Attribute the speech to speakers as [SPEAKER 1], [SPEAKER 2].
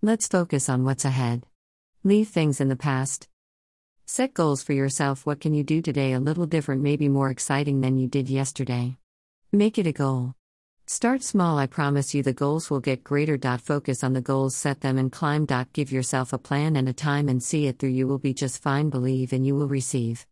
[SPEAKER 1] Let's focus on what's ahead. Leave things in the past. Set goals for yourself. What can you do today a little different, maybe more exciting than you did yesterday? Make it a goal. Start small, I promise you the goals will get greater. Focus on the goals, set them and climb. Give yourself a plan and a time and see it through. You will be just fine, believe, and you will receive.